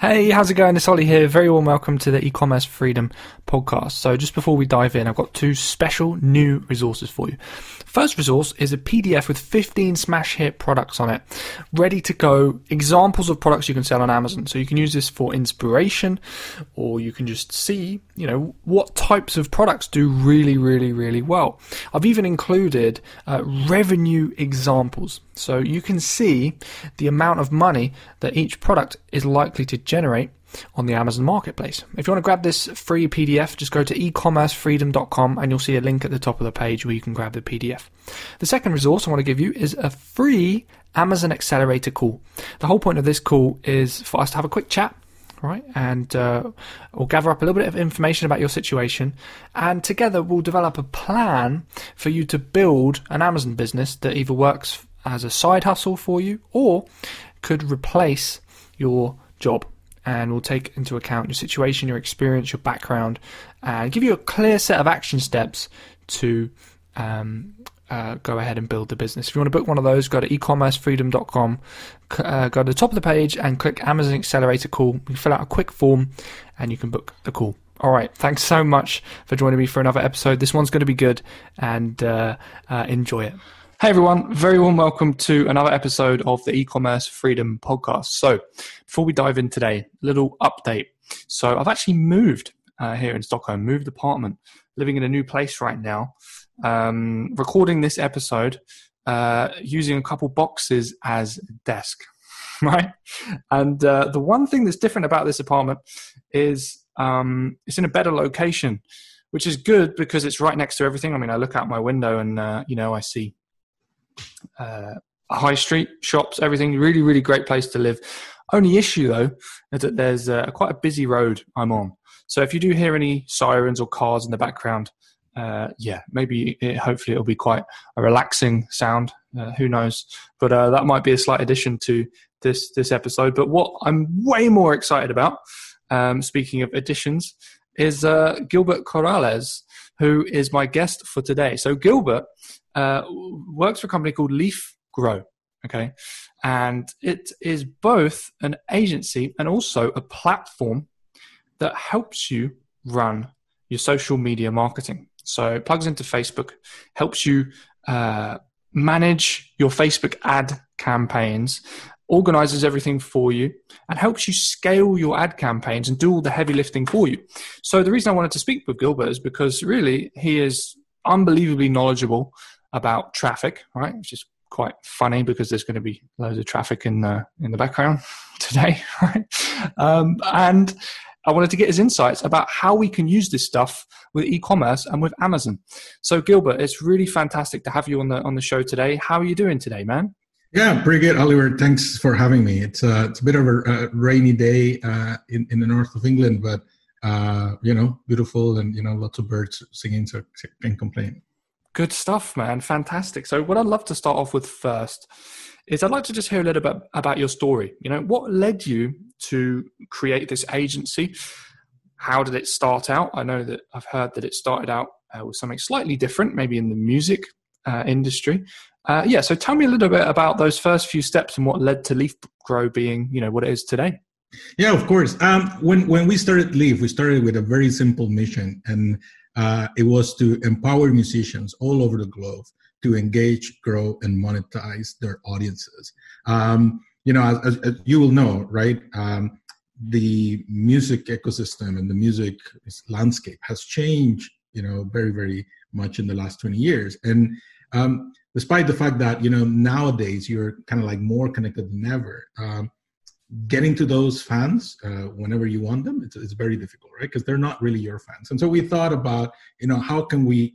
Hey, how's it going? It's Ollie here. Very warm welcome to the e-commerce freedom podcast. So just before we dive in, I've got two special new resources for you. First resource is a PDF with 15 smash hit products on it, ready to go, examples of products you can sell on Amazon. So you can use this for inspiration or you can just see, you know, what types of products do really, really, really well. I've even included uh, revenue examples. So you can see the amount of money that each product is likely to generate on the Amazon Marketplace. If you want to grab this free PDF, just go to ecommercefreedom.com and you'll see a link at the top of the page where you can grab the PDF. The second resource I want to give you is a free Amazon Accelerator call. The whole point of this call is for us to have a quick chat right? And uh, we'll gather up a little bit of information about your situation, and together we'll develop a plan for you to build an Amazon business that either works as a side hustle for you or could replace your job and will take into account your situation, your experience, your background, and give you a clear set of action steps to um, uh, go ahead and build the business. If you want to book one of those, go to ecommercefreedom.com, uh, go to the top of the page and click Amazon Accelerator Call. You fill out a quick form and you can book the call. All right, thanks so much for joining me for another episode. This one's going to be good and uh, uh enjoy it. Hey everyone, very warm welcome to another episode of the e-commerce freedom podcast. So, before we dive in today, little update. So, I've actually moved uh, here in Stockholm, moved apartment, living in a new place right now. Um, recording this episode uh, using a couple boxes as desk, right? And uh, the one thing that's different about this apartment is um, it's in a better location, which is good because it's right next to everything. I mean, I look out my window and uh, you know I see uh, high street shops, everything. Really, really great place to live. Only issue though is that there's uh, quite a busy road I'm on. So if you do hear any sirens or cars in the background, uh, yeah, maybe it, hopefully it'll be quite a relaxing sound. Uh, who knows? But uh, that might be a slight addition to this this episode. But what I'm way more excited about, um, speaking of additions, is uh, Gilbert Corrales, who is my guest for today. So Gilbert uh, works for a company called Leaf Grow. Okay. And it is both an agency and also a platform that helps you run your social media marketing. So it plugs into Facebook, helps you uh, manage your Facebook ad campaigns, organizes everything for you, and helps you scale your ad campaigns and do all the heavy lifting for you. So the reason I wanted to speak with Gilbert is because really he is unbelievably knowledgeable about traffic, right? Which is quite funny because there's going to be loads of traffic in the in the background today, right? Um, and I wanted to get his insights about how we can use this stuff with e-commerce and with Amazon. So, Gilbert, it's really fantastic to have you on the on the show today. How are you doing today, man? Yeah, pretty good, Oliver. Thanks for having me. It's uh, it's a bit of a, a rainy day uh, in in the north of England, but uh, you know, beautiful and you know, lots of birds singing, so can't complain. Good stuff, man. Fantastic. So, what I'd love to start off with first is I'd like to just hear a little bit about your story. You know, what led you to create this agency? How did it start out? I know that I've heard that it started out uh, with something slightly different, maybe in the music uh, industry. Uh, yeah, so tell me a little bit about those first few steps and what led to Leaf Grow being, you know, what it is today. Yeah, of course. Um, when when we started Leaf, we started with a very simple mission, and uh, it was to empower musicians all over the globe to engage, grow, and monetize their audiences. Um, you know, as, as, you will know, right? Um, the music ecosystem and the music landscape has changed, you know, very, very much in the last 20 years. And um, despite the fact that, you know, nowadays you're kind of like more connected than ever, um, getting to those fans uh, whenever you want them it's, it's very difficult right? Because they're not really your fans. And so we thought about you know how can we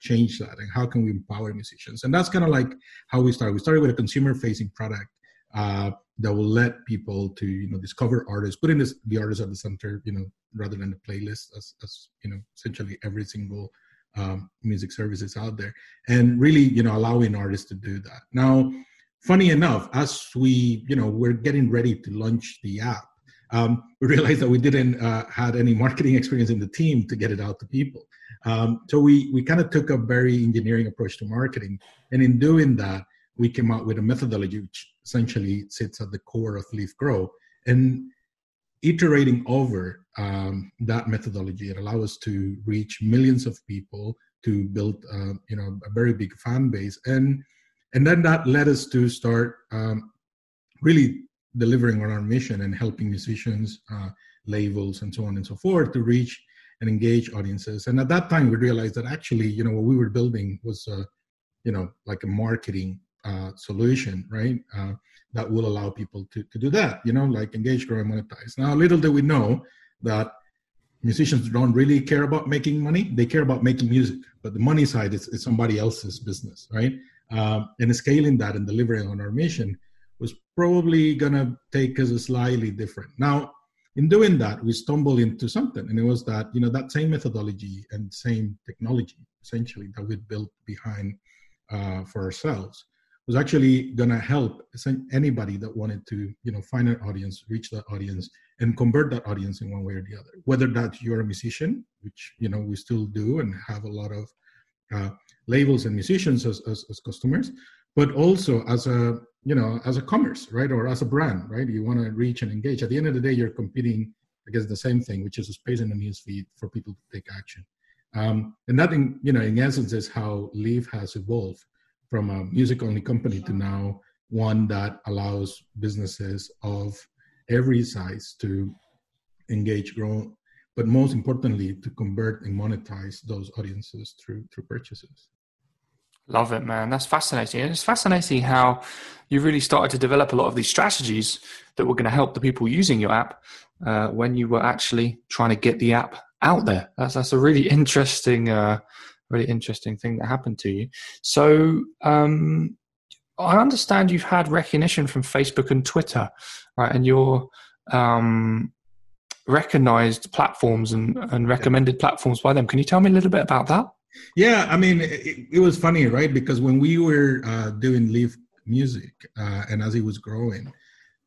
change that and how can we empower musicians? And that's kind of like how we started. We started with a consumer facing product uh, that will let people to you know discover artists putting this, the artist at the center you know rather than the playlist as, as you know essentially every single um, music services out there and really you know allowing artists to do that now funny enough, as we, you know, we're getting ready to launch the app, um, we realized that we didn't uh, had any marketing experience in the team to get it out to people. Um, so we we kind of took a very engineering approach to marketing, and in doing that, we came out with a methodology which essentially sits at the core of Leaf Grow. And iterating over um, that methodology, it allowed us to reach millions of people, to build uh, you know a very big fan base, and and then that led us to start um, really delivering on our mission and helping musicians, uh, labels, and so on and so forth to reach and engage audiences. And at that time, we realized that actually, you know, what we were building was, a, you know, like a marketing uh, solution, right? That will allow people to, to do that, you know, like engage, grow, and monetize. Now, little do we know that musicians don't really care about making money; they care about making music. But the money side is, is somebody else's business, right? Um, and scaling that and delivering on our mission was probably gonna take us a slightly different. Now, in doing that, we stumbled into something, and it was that you know that same methodology and same technology, essentially, that we built behind uh, for ourselves, was actually going to help anybody that wanted to you know find an audience, reach that audience, and convert that audience in one way or the other. Whether that you're a musician, which you know we still do, and have a lot of uh, labels and musicians as, as, as customers, but also as a you know as a commerce right or as a brand right? You want to reach and engage. At the end of the day you're competing against the same thing which is a space in the news feed for people to take action. Um, and that in you know in essence is how leaf has evolved from a music only company to now one that allows businesses of every size to engage grow but most importantly to convert and monetize those audiences through through purchases Love it, man. That's fascinating. And it's fascinating how you really started to develop a lot of these strategies that were going to help the people using your app uh, when you were actually trying to get the app out there. That's that's a really interesting, uh, really interesting thing that happened to you. So um, I understand you've had recognition from Facebook and Twitter, right? And you're um, recognized platforms and, and recommended platforms by them. Can you tell me a little bit about that? Yeah, I mean, it, it was funny, right? Because when we were uh, doing Leaf Music uh, and as it was growing,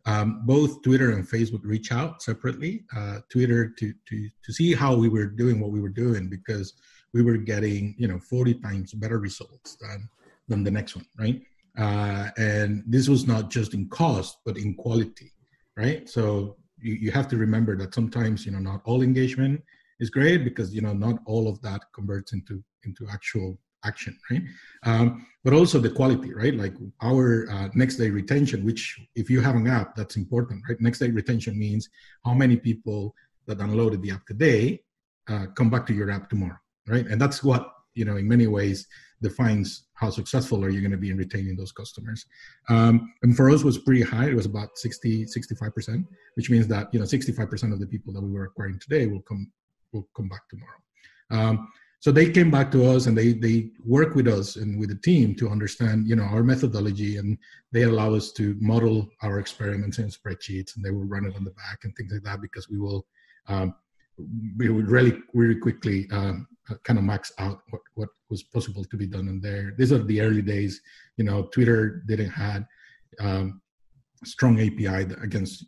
um, both Twitter and Facebook reach out separately. Uh, Twitter to to to see how we were doing what we were doing because we were getting you know 40 times better results than than the next one, right? Uh, and this was not just in cost but in quality, right? So you, you have to remember that sometimes you know not all engagement is great because you know not all of that converts into into actual action right um, but also the quality right like our uh, next day retention which if you have an app that's important right next day retention means how many people that downloaded the app today uh, come back to your app tomorrow right? And that's what you know in many ways defines how successful are you going to be in retaining those customers. Um, and for us was pretty high. It was about 60 65% which means that you know 65% of the people that we were acquiring today will come will come back tomorrow. Um, so they came back to us and they they work with us and with the team to understand you know our methodology and they allow us to model our experiments in spreadsheets and they will run it on the back and things like that because we will um, we would really really quickly um, kind of max out what, what was possible to be done in there these are the early days you know twitter didn't had um, strong API against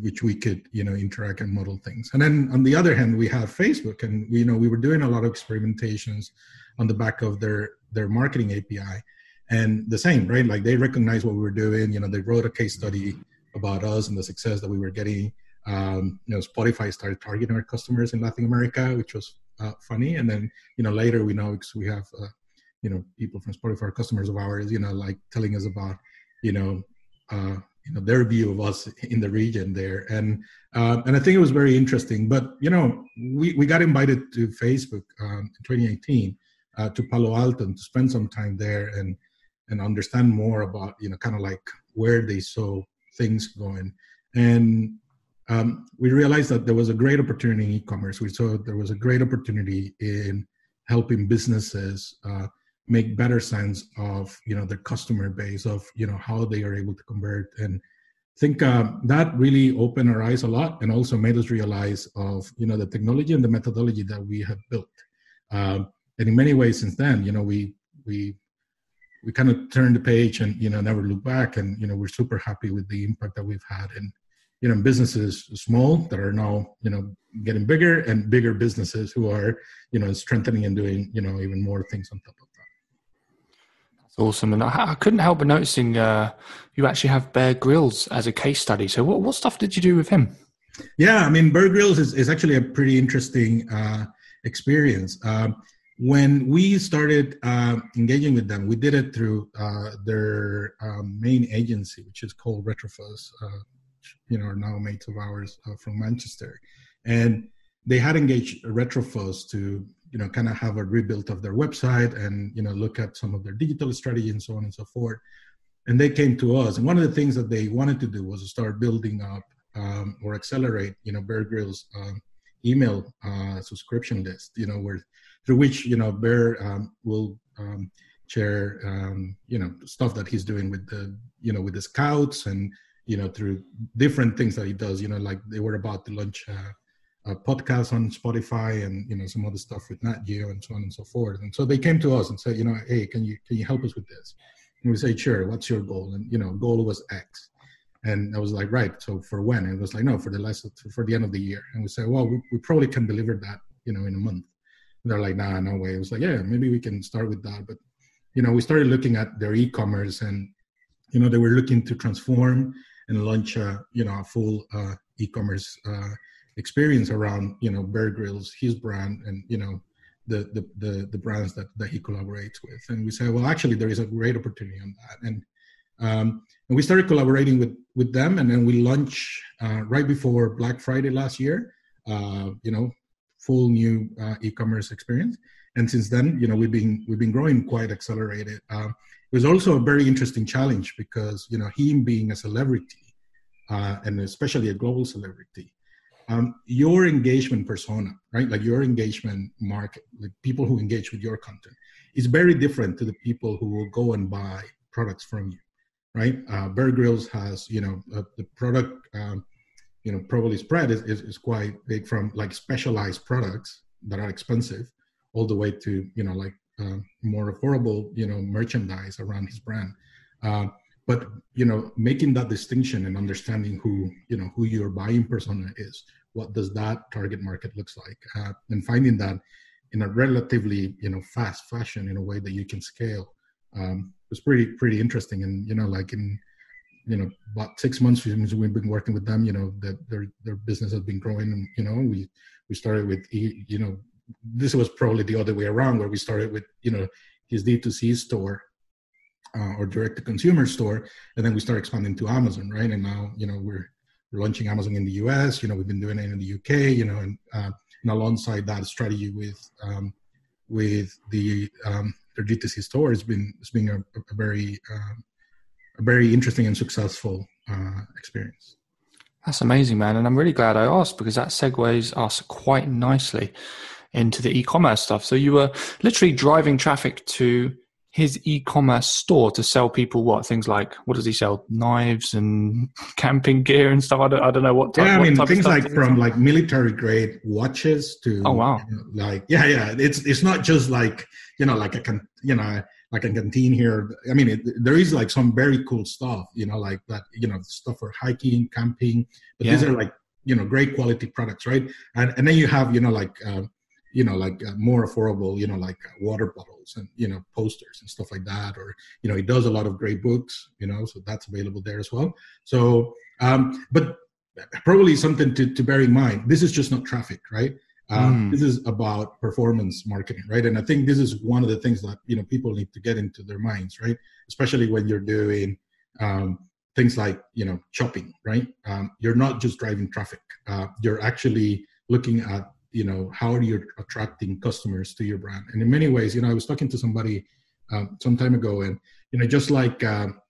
which we could you know interact and model things. And then on the other hand, we have Facebook, and we, you know we were doing a lot of experimentations on the back of their their marketing API, and the same right like they recognized what we were doing. You know they wrote a case study about us and the success that we were getting. Um, you know Spotify started targeting our customers in Latin America, which was uh, funny. And then you know later we know because we have uh, you know people from Spotify customers of ours, you know like telling us about you know uh, you know their view of us in the region there. And uh, and i think it was very interesting. But you know we, we got invited to facebook um, in 2018 uh, to palo alto and to spend some time there and and understand more about you know kind of like where they saw things going. And um, we realized that there was a great opportunity in e-commerce. We saw there was a great opportunity in helping businesses uh, make better sense of you know their customer base of you know how they are able to convert. And I think uh, that really opened our eyes a lot and also made us realize of you know the technology and the methodology that we have built. Um, and in many ways since then you know we we we kind of turned the page and you know never look back. And you know we're super happy with the impact that we've had. And you know businesses small that are now you know getting bigger and bigger businesses who are you know strengthening and doing you know even more things on top of that that's awesome. And I, I, couldn't help but noticing uh, you actually have Bear Grylls as a case study. So what, what stuff did you do with him? Yeah, I mean, Bear Grylls is, is actually a pretty interesting uh, experience. Um, when we started uh, engaging with them, we did it through uh, their um, main agency, which is called Retrofuzz, uh, you know, are now mates of ours uh, from Manchester. And they had engaged Retrofuzz to, you know, kind of have a rebuild of their website and, you know, look at some of their digital strategy and so on and so forth. And they came to us. And one of the things that they wanted to do was to start building up um, or accelerate, you know, Bear Grylls um, email uh, subscription list, you know, where through which you know Bear um, will um, share um, you know stuff that he's doing with the you know with the scouts and you know through different things that he does. You know, like they were about to launch a, a podcast on Spotify and you know some other stuff with Nat Geo and so on and so forth. And so they came to us and said, you know, hey, can you can you help us with this? And we say, sure. What's your goal? And you know, goal was X. And I was like, right. So for when? And it was like, no, for the last for the end of the year. And we said, well, we, we probably can deliver that, you know, in a month they're like, nah, no way. It was like, yeah, maybe we can start with that. But you know, we started looking at their e-commerce, and you know, they were looking to transform and launch a you know a full uh, e-commerce uh, experience around you know Bear Grylls, his brand, and you know the the the, the brands that that he collaborates with. And we said, well, actually, there is a great opportunity on that, and um, and we started collaborating with with them, and then we launched uh, right before Black Friday last year. Uh, you know, full new uh, e-commerce experience. And since then, you know, we've been we've been growing quite accelerated. Um, it was also a very interesting challenge because you know him being a celebrity uh, and especially a global celebrity, um, your engagement persona, right? Like your engagement market, like people who engage with your content, is very different to the people who will go and buy products from you, right? Uh, Bear Grylls has, you know, uh, the product um, you know probably spread is, is, is quite big from like specialized products that are expensive all the way to you know like uh, more affordable you know merchandise around his brand. Uh, but you know making that distinction and understanding who you know who your buying persona is what does that target market looks like uh, and finding that in a relatively you know fast fashion in a way that you can scale um, was pretty pretty interesting. And you know like in you know about six months we've been working with them you know that their their business has been growing. And you know we we started with you know this was probably the other way around where we started with you know his d2c store uh, or direct to consumer store and then we start expanding to amazon right and now you know we're, we're launching amazon in the us you know we've been doing it in the uk you know and, uh, and alongside that strategy with um, with the um, their d2c store has been it's been a, a very um, a very interesting and successful uh, experience. That's amazing, man. And I'm really glad I asked because that segues us quite nicely into the e-commerce stuff. So you were literally driving traffic to his e-commerce store to sell people what things like what does he sell knives and camping gear and stuff i don't, I don't know what type, yeah i mean things like from like military grade watches to oh wow you know, like yeah yeah it's it's not just like you know like a can you know like a canteen here. I mean, it, there is like some very cool stuff, you know, like that, you know, stuff for hiking, camping. But yeah. these are like, you know, great quality products, right? And and then you have, you know, like, uh, you know, like uh, more affordable, you know, like uh, water bottles and you know posters and stuff like that. Or you know, he does a lot of great books, you know, so that's available there as well. So, um, but probably something to to bear in mind. This is just not traffic, right? Um, mm. This is about performance marketing, right? And I think this is one of the things that you know people need to get into their minds, right? Especially when you're doing um, things like you know shopping, right? Um, you're not just driving traffic; uh, you're actually looking at you know how are you attracting customers to your brand. And in many ways, you know, I was talking to somebody um, some time ago, and you know, just like um,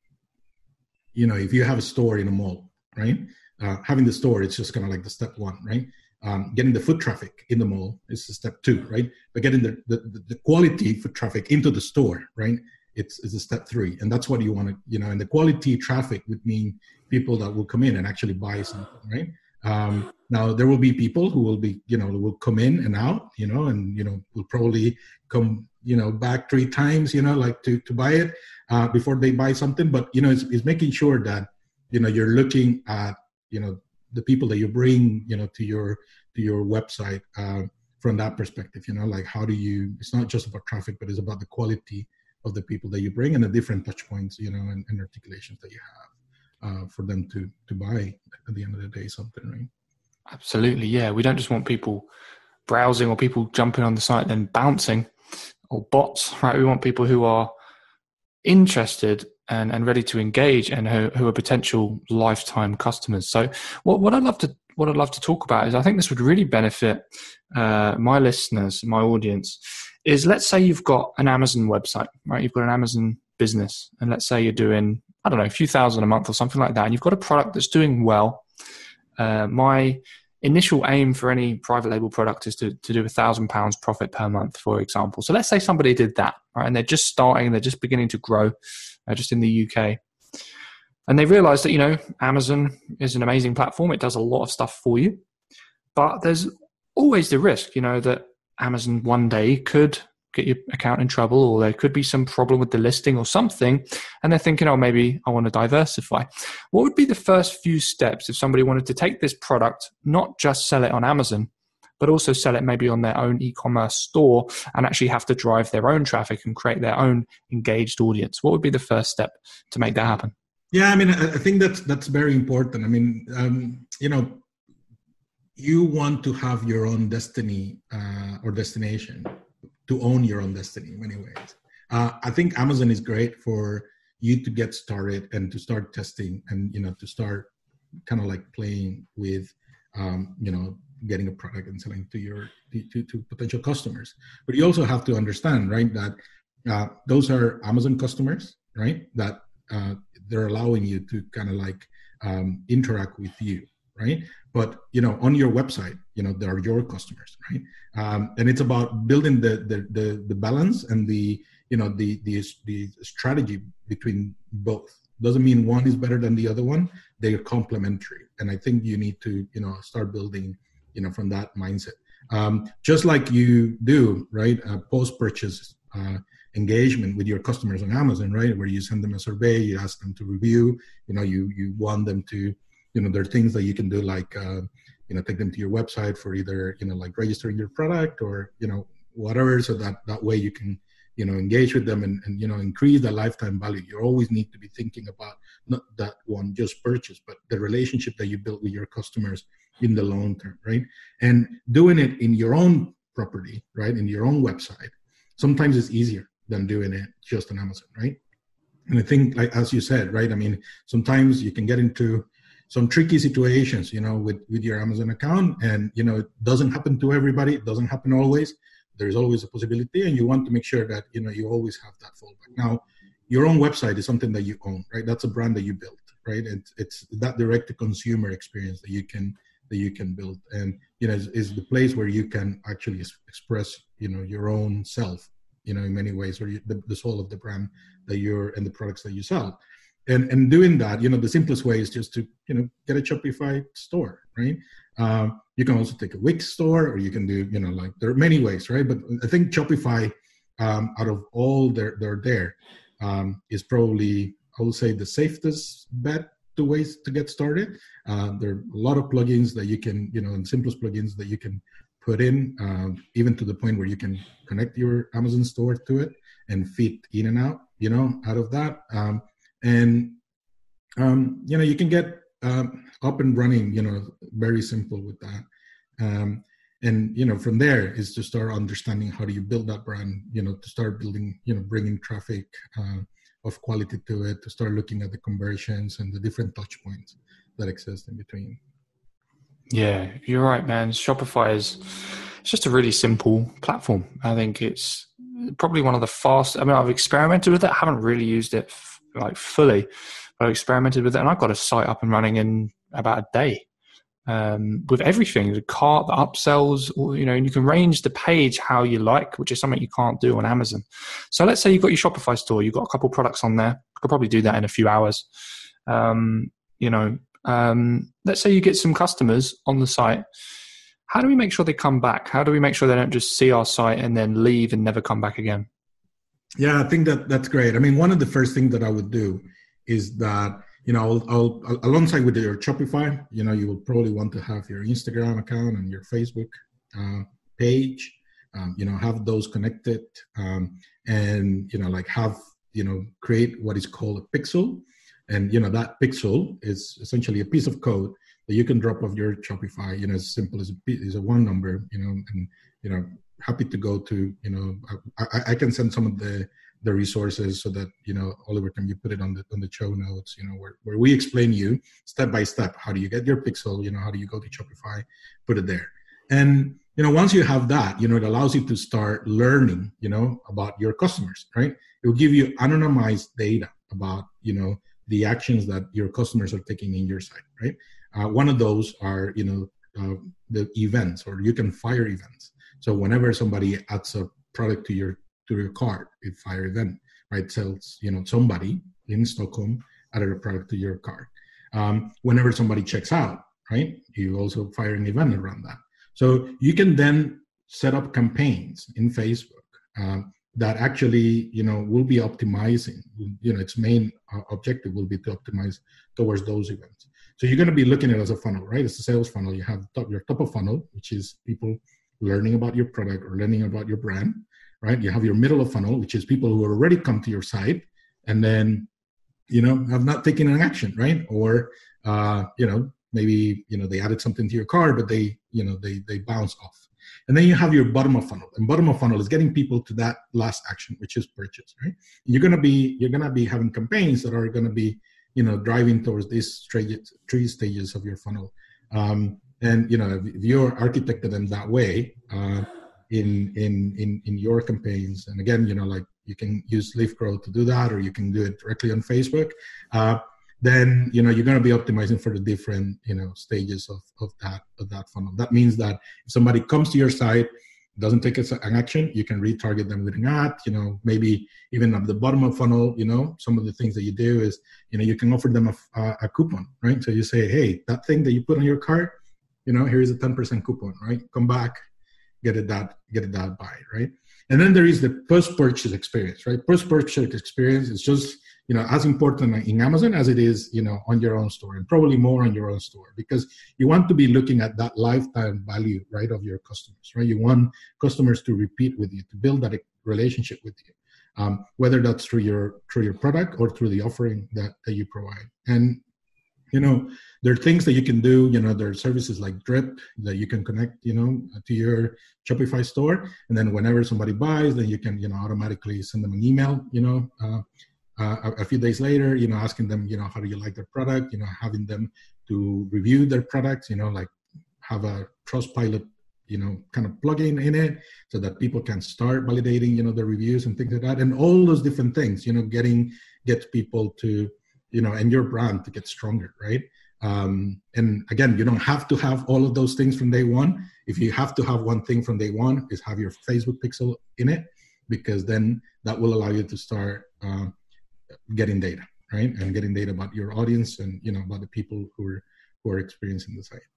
you know, if you have a store in a mall, right? Uh, having the store, it's just kind of like the step one, right? um, getting the foot traffic in the mall is the step two, right? But getting the, the, the quality foot traffic into the store, right? It's, it's a step three. And that's what you want to, you know, and the quality traffic would mean people that will come in and actually buy something, right? Um, now there will be people who will be, you know, will come in and out, you know, and, you know, will probably come, you know, back three times, you know, like to, to buy it uh, before they buy something. But, you know, it's, it's making sure that, you know, you're looking at, you know, the people that you bring you know to your to your website uh, from that perspective you know like how do you it's not just about traffic but it's about the quality of the people that you bring and the different touch points you know and, and articulations that you have uh, for them to to buy at the end of the day something right Absolutely, yeah. We don't just want people browsing or people jumping on the site and then bouncing or bots, right? We want people who are interested and, and ready to engage and who, who are potential lifetime customers. So what, what I'd love to what I'd love to talk about is I think this would really benefit uh, my listeners, my audience, is let's say you've got an Amazon website, right? You've got an Amazon business, and let's say you're doing, I don't know, a few thousand a month or something like that, and you've got a product that's doing well. Uh, my initial aim for any private label product is to, to do a thousand pounds profit per month, for example. So let's say somebody did that, right? And they're just starting, they're just beginning to grow, uh, just in the UK. And they realize that, you know, Amazon is an amazing platform. It does a lot of stuff for you. But there's always the risk, you know, that Amazon one day could get your account in trouble or there could be some problem with the listing or something and they're thinking oh maybe i want to diversify. What would be the first few steps if somebody wanted to take this product not just sell it on amazon but also sell it maybe on their own e-commerce store and actually have to drive their own traffic and create their own engaged audience? What would be the first step to make that happen? Yeah i mean i think that's that's very important. I mean um, you know you want to have your own destiny uh, or destination to own your own destiny in many ways uh, i think amazon is great for you to get started and to start testing and you know to start kind of like playing with um, you know getting a product and selling to your to, to potential customers. But you also have to understand right that uh, those are amazon customers right that uh, they're allowing you to kind of like um, interact with you right? But you know on your website you know they are your customers right? Um, and it's about building the, the, the the balance and the you know the the the strategy between both. Doesn't mean one is better than the other one. They're complementary. And i think you need to you know start building you know from that mindset. Um, just like you do right? Uh, post purchase uh, engagement with your customers on amazon right? Where you send them a survey you ask them to review you know you you want them to you know there are things that you can do like uh, you know take them to your website for either you know like registering your product or you know whatever so that that way you can you know engage with them and, and you know increase the lifetime value. You always need to be thinking about not that one just purchase but the relationship that you build with your customers in the long term right? And doing it in your own property right? In your own website sometimes it's easier than doing it just on amazon right? And i think like as you said right? I mean sometimes you can get into some tricky situations, you know, with, with your Amazon account. And, you know, it doesn't happen to everybody. It doesn't happen always. There's always a possibility. And you want to make sure that, you know, you always have that fallback. Now, your own website is something that you own, right? That's a brand that you built, right? And it's that direct to consumer experience that you can, that you can build. And, you know, is, is the place where you can actually express, you know, your own self, you know, in many ways, or you, the, the soul of the brand that you're and the products that you sell and and doing that you know the simplest way is just to you know get a shopify store right? Um, you can also take a wix store or you can do you know like there are many ways right? But i think shopify um, out of all they're, they're there um, is probably i would say the safest bet to ways to get started. Uh, there are a lot of plugins that you can you know and simplest plugins that you can put in um, even to the point where you can connect your amazon store to it and fit in and out you know out of that. Um, and um, you know you can get um, up and running you know very simple with that. Um, and you know from there is to start understanding how do you build that brand you know to start building you know bringing traffic uh, of quality to it to start looking at the conversions and the different touch points that exist in between. Yeah you're right man. Shopify is it's just a really simple platform. I think it's probably one of the fast i mean i've experimented with it. Haven't really used it like fully. But I experimented with it, and I got a site up and running in about a day. Um, with everything, the cart, the upsells, you know, and you can range the page how you like, which is something you can't do on Amazon. So let's say you've got your Shopify store, you've got a couple products on there. You could probably do that in a few hours. Um, you know, um, let's say you get some customers on the site. How do we make sure they come back? How do we make sure they don't just see our site and then leave and never come back again? Yeah, I think that that's great. I mean, one of the first things that I would do is that you know, I'll, I'll, alongside with your Shopify, you know, you will probably want to have your Instagram account and your Facebook uh, page. Um, you know, have those connected, um, and you know, like have you know, create what is called a pixel, and you know, that pixel is essentially a piece of code that you can drop off your Shopify, you know, as simple as a, as a one number, you know, and you know, happy to go to, you know, I, I can send some of the the resources so that you know Oliver can you put it on the on the show notes you know where, where we explain you step by step how do you get your pixel you know how do you go to Shopify put it there. And you know once you have that you know it allows you to start learning you know about your customers right? It will give you anonymized data about you know the actions that your customers are taking in your site right? Uh, one of those are you know uh, the events or you can fire events so whenever somebody adds a product to your to your cart with fire event, right? Tells you know somebody in Stockholm added a product to your cart. Um, whenever somebody checks out, right? You also fire an event around that. So you can then set up campaigns in Facebook um, that actually, you know, will be optimizing. You know, its main uh, objective will be to optimize towards those events. So you're going to be looking at it as a funnel, right? It's a sales funnel. You have top, your top of funnel, which is people learning about your product or learning about your brand right? You have your middle of funnel, which is people who have already come to your site and then, you know, have not taken an action, right? Or, uh, you know, maybe, you know, they added something to your card, but they, you know, they, they bounce off. And then you have your bottom of funnel. And bottom of funnel is getting people to that last action, which is purchase, right? You're gonna be you're gonna be having campaigns that are gonna be, you know, driving towards these three stages of your funnel. Um, and you know, if you're architected them that way, uh, in in in in your campaigns and again you know like you can use Leaf Grow to do that or you can do it directly on facebook uh, then you know you're going to be optimizing for the different you know stages of, of that of that funnel. That means that if somebody comes to your site doesn't take an action you can retarget them with an ad you know maybe even at the bottom of funnel you know some of the things that you do is you know you can offer them a, a coupon right? So you say hey that thing that you put on your cart you know here's a 10% coupon right? Come back get it that get it that buy right? And then there is the post purchase experience right? Post purchase experience is just you know as important in amazon as it is you know on your own store and probably more on your own store because you want to be looking at that lifetime value right of your customers right? You want customers to repeat with you to build that relationship with you um, whether that's through your through your product or through the offering that, that you provide. And you know there are things that you can do you know there are services like drip that you can connect you know to your shopify store and then whenever somebody buys then you can you know automatically send them an email you know uh, uh, a few days later you know asking them you know how do you like their product you know having them to review their products you know like have a Trustpilot you know kind of plugin in it so that people can start validating you know the reviews and things like that and all those different things you know getting get people to you know and your brand to get stronger right um, and again you don't have to have all of those things from day one if you have to have one thing from day one is have your facebook pixel in it because then that will allow you to start uh, getting data right and getting data about your audience and you know about the people who are who are experiencing the site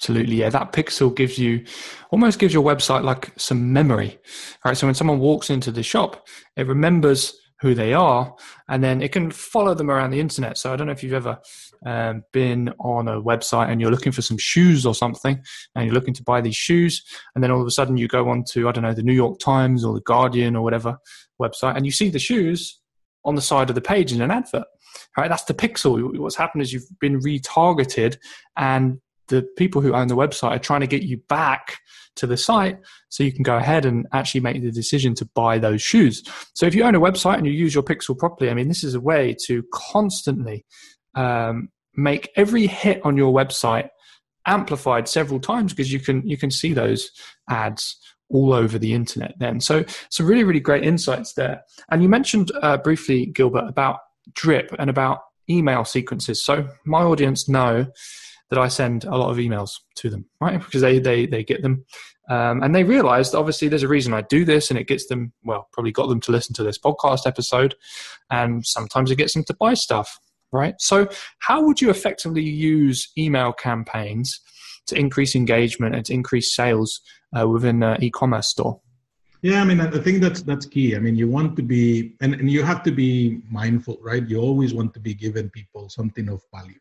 Absolutely, yeah. That pixel gives you almost gives your website like some memory, right? So when someone walks into the shop, it remembers who they are, and then it can follow them around the internet. So I don't know if you've ever um, been on a website and you're looking for some shoes or something, and you're looking to buy these shoes, and then all of a sudden you go on to I don't know the New York Times or the Guardian or whatever website, and you see the shoes on the side of the page in an advert. Right, that's the pixel. What's happened is you've been retargeted, and the people who own the website are trying to get you back to the site so you can go ahead and actually make the decision to buy those shoes. So if you own a website and you use your pixel properly, I mean, this is a way to constantly um, make every hit on your website amplified several times because you can you can see those ads all over the internet then. So some really really great insights there. And you mentioned uh, briefly gilbert about drip and about email sequences. So my audience know that I send a lot of emails to them, right? Because they they they get them, um, and they realised obviously there's a reason I do this, and it gets them well, probably got them to listen to this podcast episode, and sometimes it gets them to buy stuff, right? So how would you effectively use email campaigns to increase engagement and to increase sales uh, within an e-commerce store? Yeah, I mean, I think that's that's key. I mean, you want to be, and, and you have to be mindful, right? You always want to be giving people something of value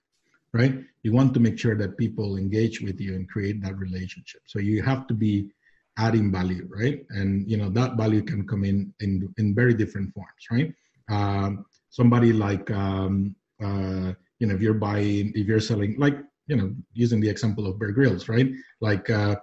right? You want to make sure that people engage with you and create that relationship. So you have to be adding value, right? And you know that value can come in in, in very different forms, right? Um, somebody like um, uh, you know if you're buying if you're selling like you know, using the example of Bear Grylls, right? Like uh,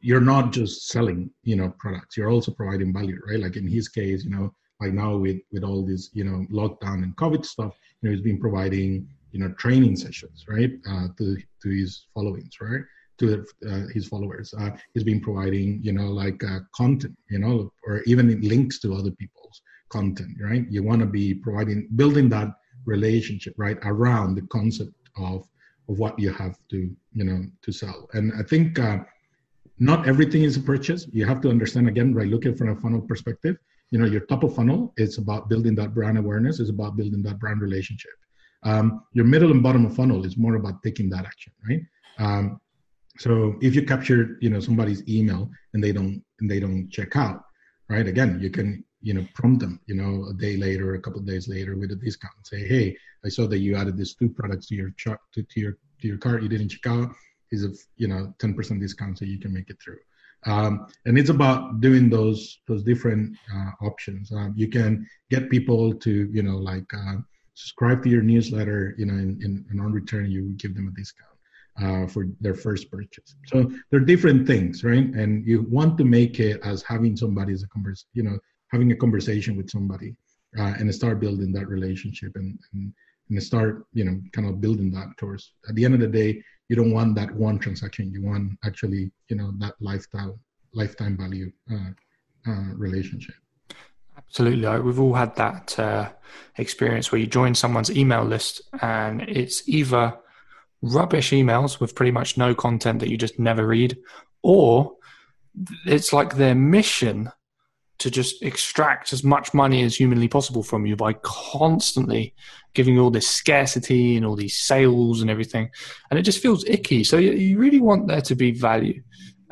you're not just selling, you know, products. You're also providing value, right? Like in his case, you know, like now with with all this, you know, lockdown and COVID stuff, you know, he's been providing, you know, training sessions, right, uh, to to his followings, right? to uh, his followers. Uh, he's been providing, you know, like uh, content, you know, or even links to other people's content, right? You want to be providing, building that relationship, right, around the concept of of what you have to, you know, to sell. And I think uh, not everything is a purchase. You have to understand again, right? Looking from a funnel perspective, you know, your top of funnel is about building that brand awareness, is about building that brand relationship. Um, your middle and bottom of funnel is more about taking that action, right? Um, so if you capture, you know, somebody's email and they don't and they don't check out, right? Again, you can, you know, prompt them, you know, a day later, a couple days later with a discount. Say, hey, I saw that you added these two products to your chart to, to your to your cart. You didn't check out. Is a you know 10% discount so you can make it through. Um, and it's about doing those those different uh, options. Um, you can get people to you know like uh, subscribe to your newsletter, you know, in, in, and on return you give them a discount uh, for their first purchase. So they're different things, right? And you want to make it as having somebody as a converse, you know, having a conversation with somebody uh, and start building that relationship and, and and start, you know, kind of building that towards. At the end of the day, you don't want that one transaction. You want actually, you know, that lifestyle lifetime value uh, uh, relationship. Absolutely. We've all had that uh, experience where you join someone's email list and it's either rubbish emails with pretty much no content that you just never read, or it's like their mission to just extract as much money as humanly possible from you by constantly giving you all this scarcity and all these sales and everything. And it just feels icky. So you, really want there to be value.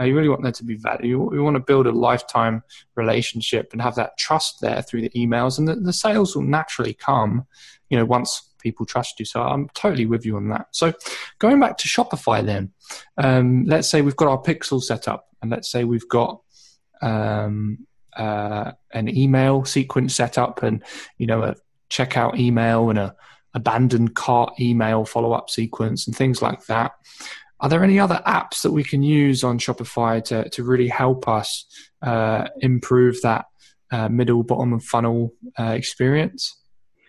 Uh, you really want there to be value. You, want to build a lifetime relationship and have that trust there through the emails, and the, the sales will naturally come. You know, once people trust you. So I'm totally with you on that. So going back to Shopify, then, um, let's say we've got our pixel set up, and let's say we've got um, uh, an email sequence set up, and you know a checkout email and a abandoned cart email follow up sequence and things like that. Are there any other apps that we can use on Shopify to, to really help us uh, improve that uh, middle, bottom, and funnel uh, experience?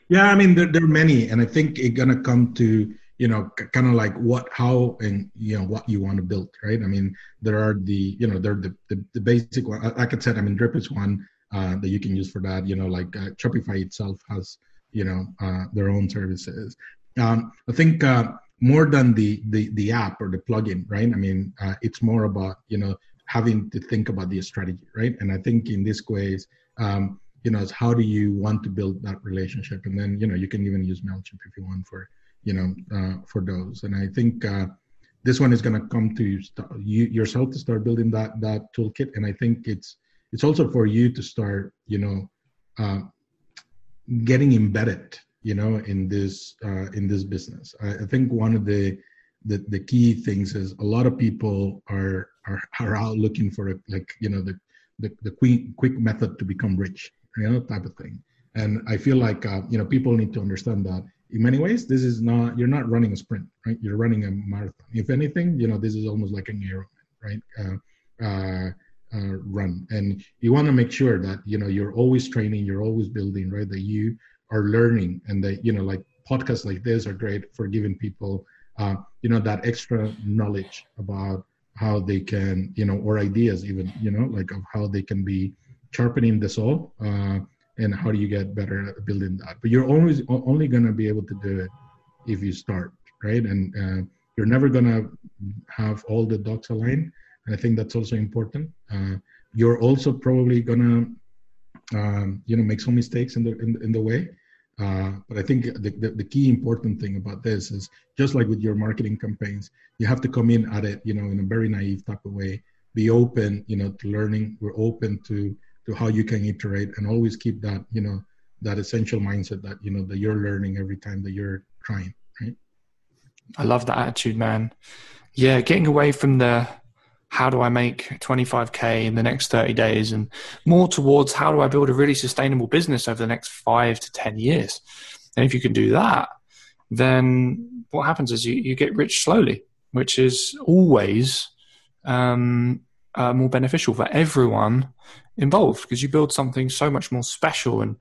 Yeah, I mean there, there are many, and I think it's gonna come to you know kind of like what, how, and you know what you want to build, right? I mean there are the you know there the the, the basic one. Like I said, I mean Drip is one uh, that you can use for that. You know, like uh, Shopify itself has you know uh, their own services. Um, I think uh, more than the the the app or the plugin, right? I mean uh, it's more about you know having to think about the strategy, right? And I think in this case Um, you know, is how do you want to build that relationship? And then, you know, you can even use MailChimp if you want for, you know, uh, for those. And I think uh, this one is going to come to you, you yourself to start building that, that toolkit. And I think it's, it's also for you to start, you know, uh, getting embedded, you know, in this, uh, in this business. I, I think one of the, the, the key things is a lot of people are, are, are out looking for a, like, you know, the, the, the quick, quick method to become rich you know, type of thing. And I feel like uh, you know people need to understand that in many ways this is not you're not running a sprint, right? You're running a marathon. If anything, you know this is almost like an Ironman, right? Uh, uh, uh, run, and you want to make sure that you know you're always training, you're always building, right? That you are learning, and that you know like podcasts like this are great for giving people uh, you know that extra knowledge about how they can you know or ideas even you know like of how they can be sharpening the saw uh, and how do you get better at building that. But you're always only going to be able to do it if you start right? And uh, you're never going to have all the dots aligned. And i think that's also important. Uh, you're also probably going to um, you know make some mistakes in the in, in the way uh, but I think the, the, the, key important thing about this is just like with your marketing campaigns, you have to come in at it, you know, in a very naive type of way. Be open, you know, to learning. We're open to to how you can iterate and always keep that you know that essential mindset that you know that you're learning every time that you're trying right i love that attitude man yeah getting away from the how do i make 25k in the next 30 days and more towards how do i build a really sustainable business over the next 5 to 10 years and if you can do that then what happens is you, you get rich slowly which is always um, uh, more beneficial for everyone involved because you build something so much more special and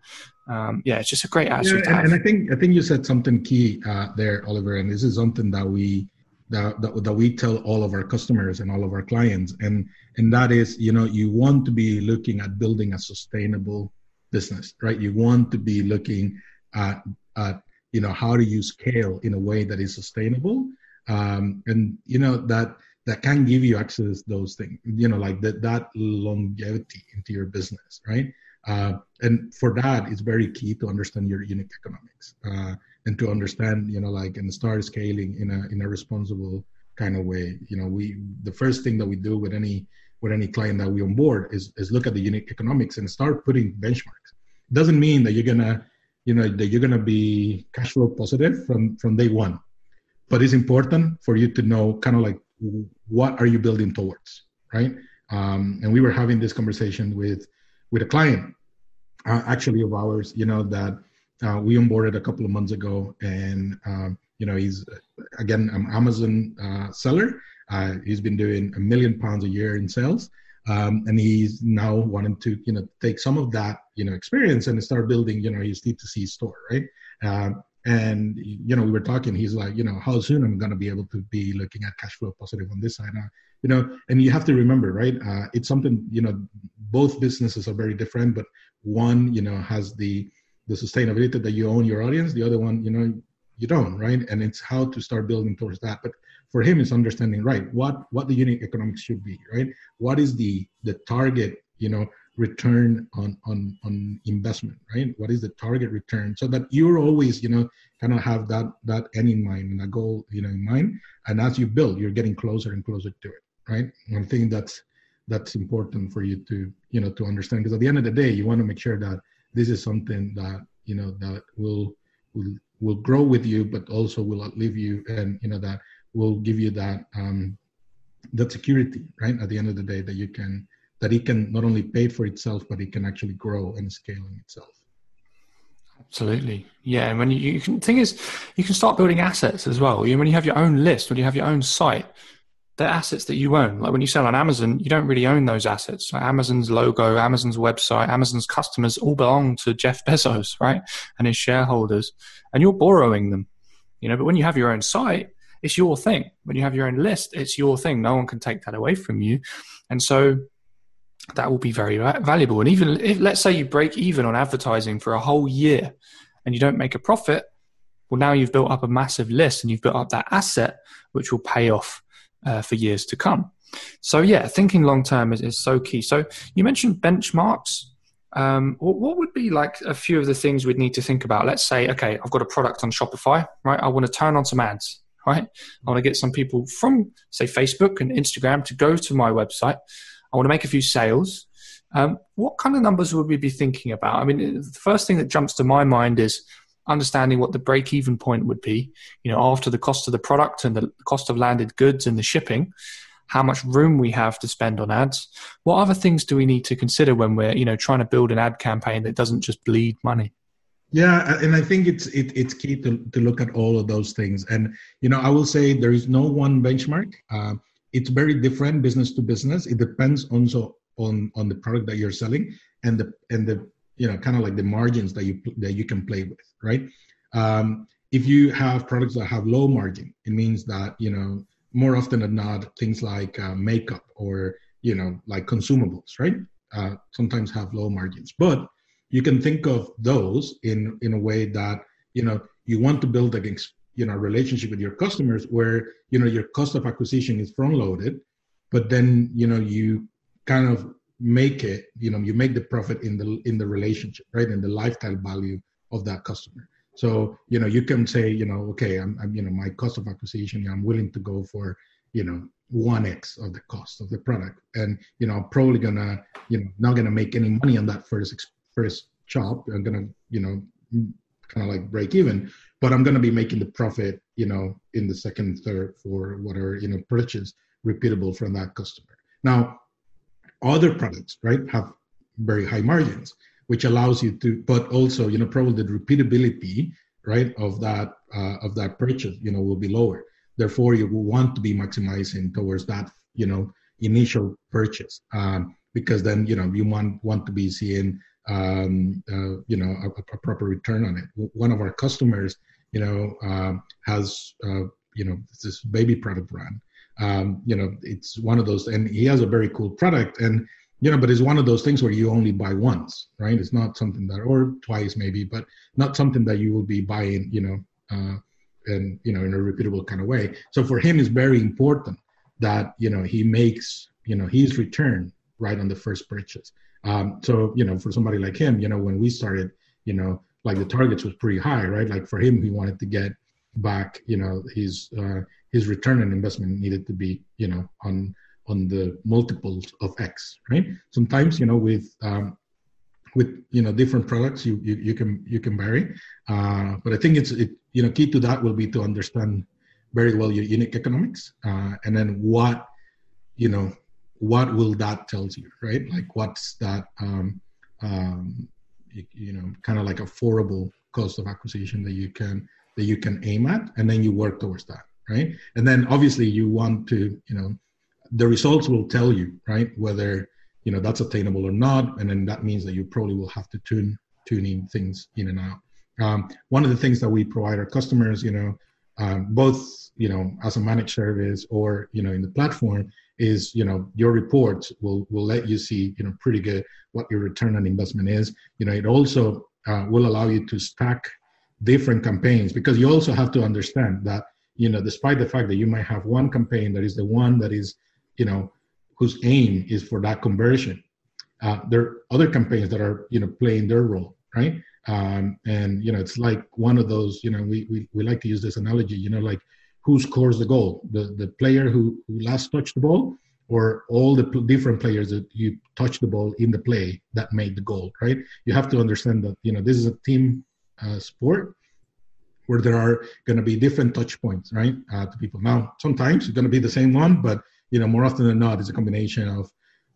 um, yeah, it's just a great attitude. Yeah, and, and, I think I think you said something key uh, there, Oliver, and this is something that we that, that, that we tell all of our customers and all of our clients, and and that is, you know, you want to be looking at building a sustainable business, right? You want to be looking at at you know how do you scale in a way that is sustainable, um, and you know that that can give you access those things, you know, like that that longevity into your business, right? Uh, and for that, it's very key to understand your unit economics uh, and to understand, you know, like and start scaling in a in a responsible kind of way. You know, we the first thing that we do with any with any client that we onboard is is look at the unit economics and start putting benchmarks. Doesn't mean that you're gonna, you know, that you're gonna be cash flow positive from from day one, but it's important for you to know kind of like what are you building towards, right? Um, and we were having this conversation with with a client uh, actually of ours, you know, that uh, we onboarded a couple of months ago, and um, you know, he's again an Amazon uh, seller. Uh, he's been doing a million pounds a year in sales, um, and he's now wanting to, you know, take some of that, you know, experience and start building, you know, his D2C store, right? Um, and you know, we were talking. He's like, you know, how soon I'm going to be able to be looking at cash flow positive on this side? Uh, you know, and you have to remember, right? Uh, it's something, you know, both businesses are very different, but one, you know, has the the sustainability that you own your audience. The other one, you know, you don't, right? And it's how to start building towards that. But for him, it's understanding, right, what what the unit economics should be, right? What is the the target, you know, return on on on investment, right? What is the target return? So that you're always, you know, kind of have that that end in mind and a goal, you know, in mind. And as you build, you're getting closer and closer to it right? I think that's that's important for you to you know to understand because at the end of the day, you want to make sure that this is something that you know that will will will grow with you, but also will outlive you, and you know that will give you that um, that security, right? At the end of the day, that you can that it can not only pay for itself, but it can actually grow and scale in itself. Absolutely, yeah. And when you, you can, thing is, you can start building assets as well. You when you have your own list, when you have your own site, they're assets that you own. Like when you sell on Amazon, you don't really own those assets. Like Amazon's logo, Amazon's website, Amazon's customers all belong to Jeff Bezos, right? And his shareholders. And you're borrowing them. You know, but when you have your own site, it's your thing. When you have your own list, it's your thing. No one can take that away from you. And so that will be very valuable. And even if, let's say you break even on advertising for a whole year and you don't make a profit, well, now you've built up a massive list and you've built up that asset, which will pay off uh, for years to come. So yeah, thinking long term is, is so key. So you mentioned benchmarks. Um, what, what, would be like a few of the things we'd need to think about? Let's say, okay, I've got a product on Shopify, right? I want to turn on some ads, right? I want to get some people from, say, Facebook and Instagram to go to my website. I want to make a few sales. Um, what kind of numbers would we be thinking about? I mean, the first thing that jumps to my mind is understanding what the break even point would be, you know, after the cost of the product and the cost of landed goods and the shipping, how much room we have to spend on ads. What other things do we need to consider when we're, you know, trying to build an ad campaign that doesn't just bleed money? Yeah, and I think it's it, it's key to, to look at all of those things. And you know, I will say there is no one benchmark. Uh, it's very different business to business. It depends also on on the product that you're selling and the and the you know kind of like the margins that you that you can play with right? Um, if you have products that have low margin it means that you know more often than not things like uh, makeup or you know like consumables right uh, sometimes have low margins. But you can think of those in in a way that you know you want to build against you know relationship with your customers where you know your cost of acquisition is front loaded but then you know you kind of make it you know you make the profit in the in the relationship right in the lifetime value of that customer so you know you can say you know okay i'm, I'm you know my cost of acquisition i'm willing to go for you know 1x of the cost of the product and you know i'm probably gonna you know not gonna make any money on that first first chop i'm gonna you know kind of like break even but i'm gonna be making the profit you know in the second third for whatever you know purchase repeatable from that customer now other products, right, have very high margins, which allows you to, but also, you know, probably the repeatability, right, of that uh, of that purchase, you know, will be lower. therefore you will want to be maximizing towards that you know initial purchase um, because then you know you want want to be seeing um, uh, you know a, a, proper return on it one of our customers you know um, has uh, you know this baby product brand um, you know it's one of those and he has a very cool product and you know but it's one of those things where you only buy once right? It's not something that or twice maybe but not something that you will be buying you know uh, and you know in a repeatable kind of way. So for him it's very important that you know he makes you know his return right on the first purchase. Um, so you know for somebody like him you know when we started you know like the targets was pretty high right? Like for him he wanted to get back you know his uh, his return on investment needed to be you know on on the multiples of x right? Sometimes you know with um, with you know different products you you, you can you can vary. Uh, but i think it's it you know key to that will be to understand very well your unit economics uh, and then what you know what will that tells you right? Like what's that um, um, you, you know kind of like affordable cost of acquisition that you can that you can aim at and then you work towards that right? And then obviously you want to you know the results will tell you right whether you know that's attainable or not and then that means that you probably will have to tune tuning things in and out. Um, one of the things that we provide our customers you know um, both you know as a managed service or you know in the platform is you know your reports will will let you see you know pretty good what your return on investment is. You know it also uh, will allow you to stack different campaigns because you also have to understand that you know despite the fact that you might have one campaign that is the one that is you know whose aim is for that conversion uh, there are other campaigns that are you know playing their role right? Um, and you know it's like one of those you know we, we we like to use this analogy you know like who scores the goal the the player who, who last touched the ball or all the p- different players that you touch the ball in the play that made the goal right? You have to understand that you know this is a team sport where there are going to be different touch points right uh, to people now sometimes it's going to be the same one but you know more often than not it's a combination of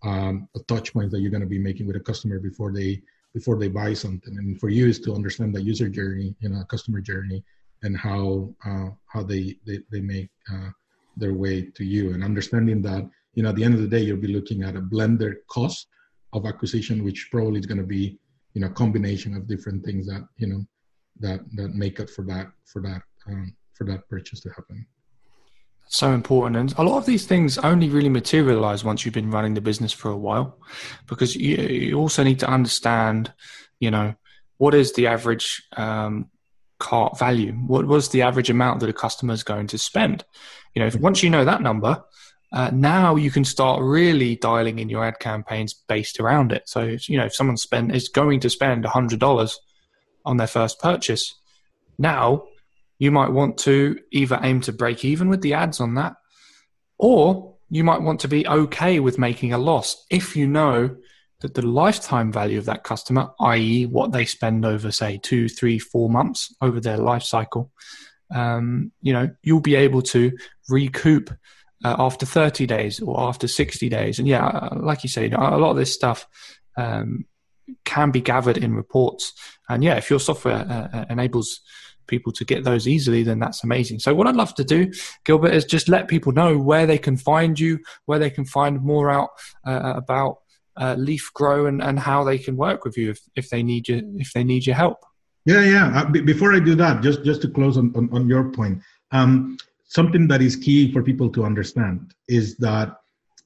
um, touch points that you're going to be making with a customer before they before they buy something. And for you is to understand the user journey, you know, customer journey, and how uh, how they they, they make uh, their way to you, and understanding that you know at the end of the day you'll be looking at a blended cost of acquisition, which probably is going to be you know combination of different things that you know that that make up for that for that um, for that purchase to happen. So important. And a lot of these things only really materialize once you've been running the business for a while because you, you also need to understand you know what is the average um, cart value? What was the average amount that a customer is going to spend? You know if, once you know that number uh, now you can start really dialing in your ad campaigns based around it. So you know if someone spend is going to spend a $100 on their first purchase now you might want to either aim to break even with the ads on that, or you might want to be okay with making a loss if you know that the lifetime value of that customer, i.e., what they spend over, say, two, three, four months over their life cycle, um, you know, you'll be able to recoup uh, after 30 days or after 60 days. And yeah, uh, like you say, a lot of this stuff um, can be gathered in reports. And yeah, if your software uh, uh enables people to get those easily, then that's amazing. So what I'd love to do, Gilbert, is just let people know where they can find you, where they can find more out uh, about uh, Leaf Grow, and, and how they can work with you if, if they need you if they need your help. Yeah, yeah. Uh, before I do that, just just to close on on, on your point, um, something that is key for people to understand is that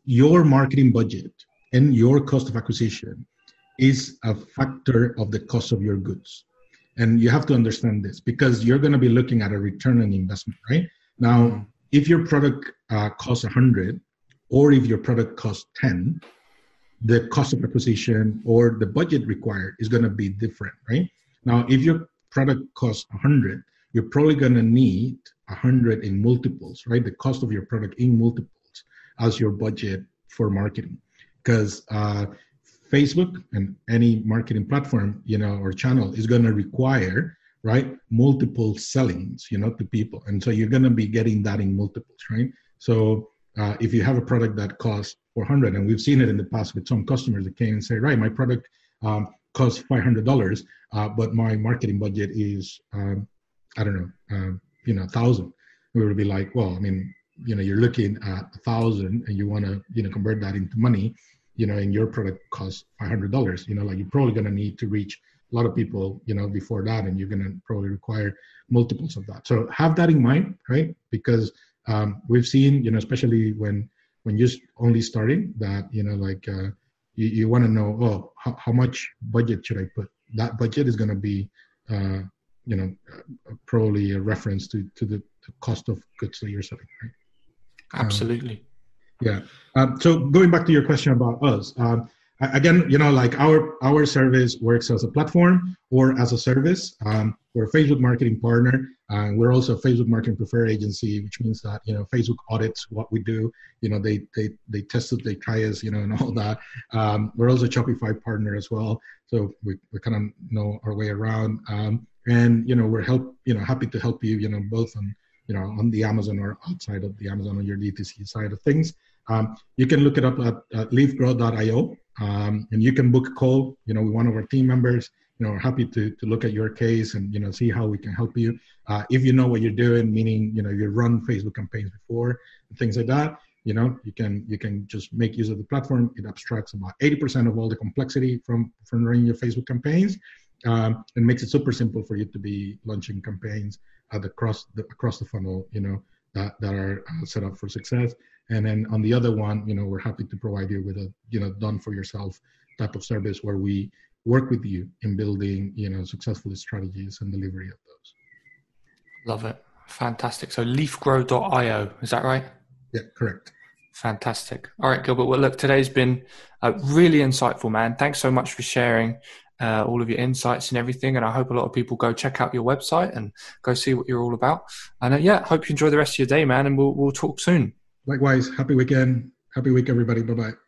your marketing budget and your cost of acquisition is a factor of the cost of your goods. And you have to understand this because you're going to be looking at a return on investment right? Now if your product uh, costs 100 or if your product costs 10 the cost of acquisition or the budget required is going to be different right? Now if your product costs 100 you're probably going to need 100 in multiples right? The cost of your product in multiples as your budget for marketing. Because uh, Facebook and any marketing platform, you know, or channel is going to require right multiple sellings, you know, to people, and so you're going to be getting that in multiples, right? So uh, if you have a product that costs 400, and we've seen it in the past with some customers that came and say, right, my product um, costs $500, uh, but my marketing budget is, um, I don't know, um, you know, thousand. we would be like, well, I mean, you know, you're looking at a thousand and you want to, you know, convert that into money, you know, and your product costs five hundred dollars. You know, like you're probably going to need to reach a lot of people, you know, before that, and you're going to probably require multiples of that. So have that in mind, right? Because um, we've seen, you know, especially when when you're only starting, that you know, like uh, you, you want to know, oh, how, how much budget should I put? That budget is going to be uh, you know, probably a reference to to the, the, cost of goods that you're selling, right? Absolutely. Um, yeah. Um, so going back to your question about us, um, again, you know, like our our service works as a platform or as a service. Um, we're a Facebook marketing partner. Uh, we're also a Facebook marketing preferred agency, which means that you know Facebook audits what we do. You know, they they they test it, they try us, you know, and all that. Um, we're also a Shopify partner as well, so we, we kind of know our way around. Um, and you know, we're help you know happy to help you, you know, both on you know on the Amazon or outside of the Amazon on your DTC side of things. Um, you can look it up at, at leafgrow.io um, and you can book a call, you know, with one of our team members. You know, we're happy to, to look at your case and, you know, see how we can help you. Uh, if you know what you're doing, meaning, you know, you run Facebook campaigns before and things like that, you know, you can you can just make use of the platform. It abstracts about 80% of all the complexity from, from running your Facebook campaigns um, and makes it super simple for you to be launching campaigns at the across the, across the funnel, you know, that, that are uh, set up for success. And then on the other one, you know, we're happy to provide you with a, you know, done for yourself type of service where we work with you in building, you know, successful strategies and delivery of those. Love it. Fantastic. So leafgrow.io, is that right? Yeah, correct. Fantastic. All right, Gilbert. Well, look, today's been uh, really insightful, man. Thanks so much for sharing uh, all of your insights and everything. And I hope a lot of people go check out your website and go see what you're all about. And uh, yeah, hope you enjoy the rest of your day, man. And we'll, we'll talk soon. Likewise. Happy weekend. Happy week, everybody. Bye bye.